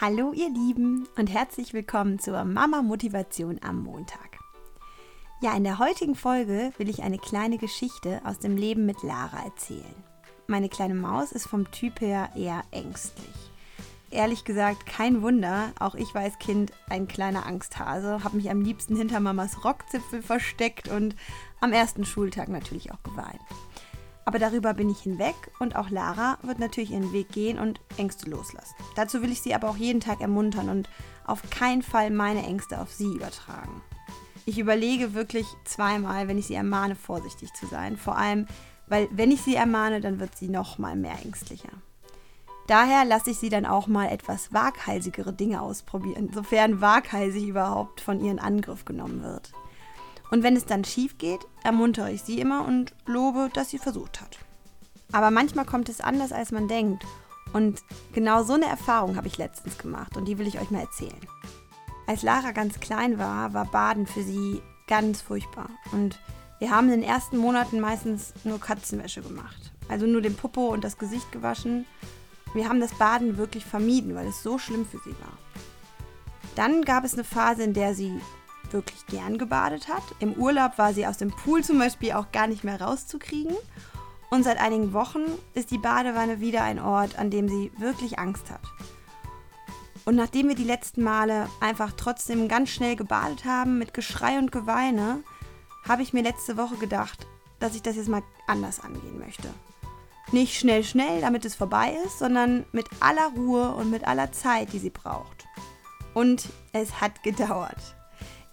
Hallo ihr Lieben und herzlich willkommen zur Mama Motivation am Montag. Ja, in der heutigen Folge will ich eine kleine Geschichte aus dem Leben mit Lara erzählen. Meine kleine Maus ist vom Typ her eher ängstlich. Ehrlich gesagt, kein Wunder, auch ich war als Kind ein kleiner Angsthase, habe mich am liebsten hinter Mamas Rockzipfel versteckt und am ersten Schultag natürlich auch geweint. Aber darüber bin ich hinweg und auch Lara wird natürlich ihren Weg gehen und Ängste loslassen. Dazu will ich sie aber auch jeden Tag ermuntern und auf keinen Fall meine Ängste auf sie übertragen. Ich überlege wirklich zweimal, wenn ich sie ermahne, vorsichtig zu sein. Vor allem, weil wenn ich sie ermahne, dann wird sie noch mal mehr ängstlicher. Daher lasse ich sie dann auch mal etwas waghalsigere Dinge ausprobieren, sofern waghalsig überhaupt von ihren Angriff genommen wird. Und wenn es dann schief geht, ermuntere ich sie immer und lobe, dass sie versucht hat. Aber manchmal kommt es anders, als man denkt. Und genau so eine Erfahrung habe ich letztens gemacht und die will ich euch mal erzählen. Als Lara ganz klein war, war Baden für sie ganz furchtbar. Und wir haben in den ersten Monaten meistens nur Katzenwäsche gemacht. Also nur den Popo und das Gesicht gewaschen. Wir haben das Baden wirklich vermieden, weil es so schlimm für sie war. Dann gab es eine Phase, in der sie wirklich gern gebadet hat. Im Urlaub war sie aus dem Pool zum Beispiel auch gar nicht mehr rauszukriegen. Und seit einigen Wochen ist die Badewanne wieder ein Ort, an dem sie wirklich Angst hat. Und nachdem wir die letzten Male einfach trotzdem ganz schnell gebadet haben, mit Geschrei und Geweine, habe ich mir letzte Woche gedacht, dass ich das jetzt mal anders angehen möchte. Nicht schnell, schnell, damit es vorbei ist, sondern mit aller Ruhe und mit aller Zeit, die sie braucht. Und es hat gedauert.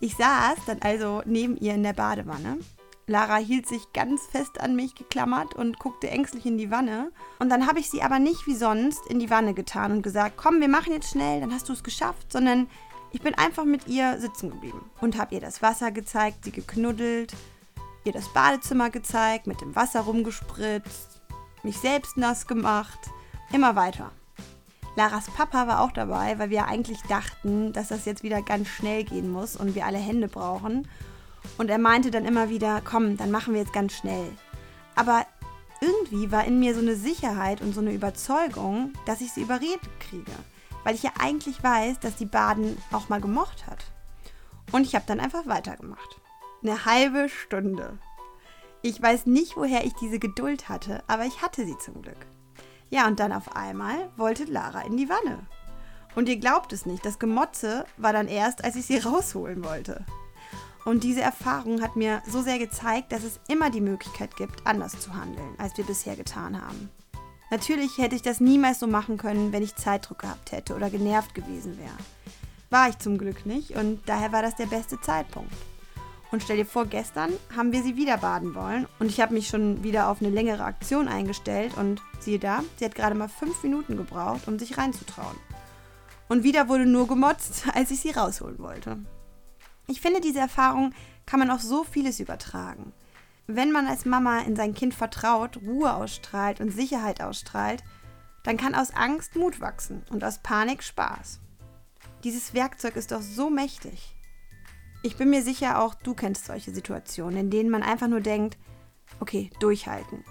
Ich saß dann also neben ihr in der Badewanne. Lara hielt sich ganz fest an mich geklammert und guckte ängstlich in die Wanne. Und dann habe ich sie aber nicht wie sonst in die Wanne getan und gesagt, komm, wir machen jetzt schnell, dann hast du es geschafft, sondern ich bin einfach mit ihr sitzen geblieben und habe ihr das Wasser gezeigt, sie geknuddelt, ihr das Badezimmer gezeigt, mit dem Wasser rumgespritzt, mich selbst nass gemacht, immer weiter. Laras Papa war auch dabei, weil wir eigentlich dachten, dass das jetzt wieder ganz schnell gehen muss und wir alle Hände brauchen. Und er meinte dann immer wieder, komm, dann machen wir jetzt ganz schnell. Aber irgendwie war in mir so eine Sicherheit und so eine Überzeugung, dass ich sie überredet kriege. Weil ich ja eigentlich weiß, dass die Baden auch mal gemocht hat. Und ich habe dann einfach weitergemacht. Eine halbe Stunde. Ich weiß nicht, woher ich diese Geduld hatte, aber ich hatte sie zum Glück. Ja, und dann auf einmal wollte Lara in die Wanne. Und ihr glaubt es nicht, das Gemotze war dann erst, als ich sie rausholen wollte. Und diese Erfahrung hat mir so sehr gezeigt, dass es immer die Möglichkeit gibt, anders zu handeln, als wir bisher getan haben. Natürlich hätte ich das niemals so machen können, wenn ich Zeitdruck gehabt hätte oder genervt gewesen wäre. War ich zum Glück nicht und daher war das der beste Zeitpunkt. Und stell dir vor, gestern haben wir sie wieder baden wollen und ich habe mich schon wieder auf eine längere Aktion eingestellt und siehe da, sie hat gerade mal fünf Minuten gebraucht, um sich reinzutrauen. Und wieder wurde nur gemotzt, als ich sie rausholen wollte. Ich finde, diese Erfahrung kann man auf so vieles übertragen. Wenn man als Mama in sein Kind vertraut, Ruhe ausstrahlt und Sicherheit ausstrahlt, dann kann aus Angst Mut wachsen und aus Panik Spaß. Dieses Werkzeug ist doch so mächtig. Ich bin mir sicher, auch du kennst solche Situationen, in denen man einfach nur denkt, okay, durchhalten.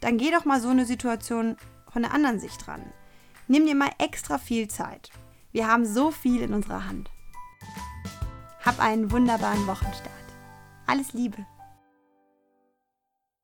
Dann geh doch mal so eine Situation von der anderen Sicht ran. Nimm dir mal extra viel Zeit. Wir haben so viel in unserer Hand. Hab einen wunderbaren Wochenstart. Alles Liebe.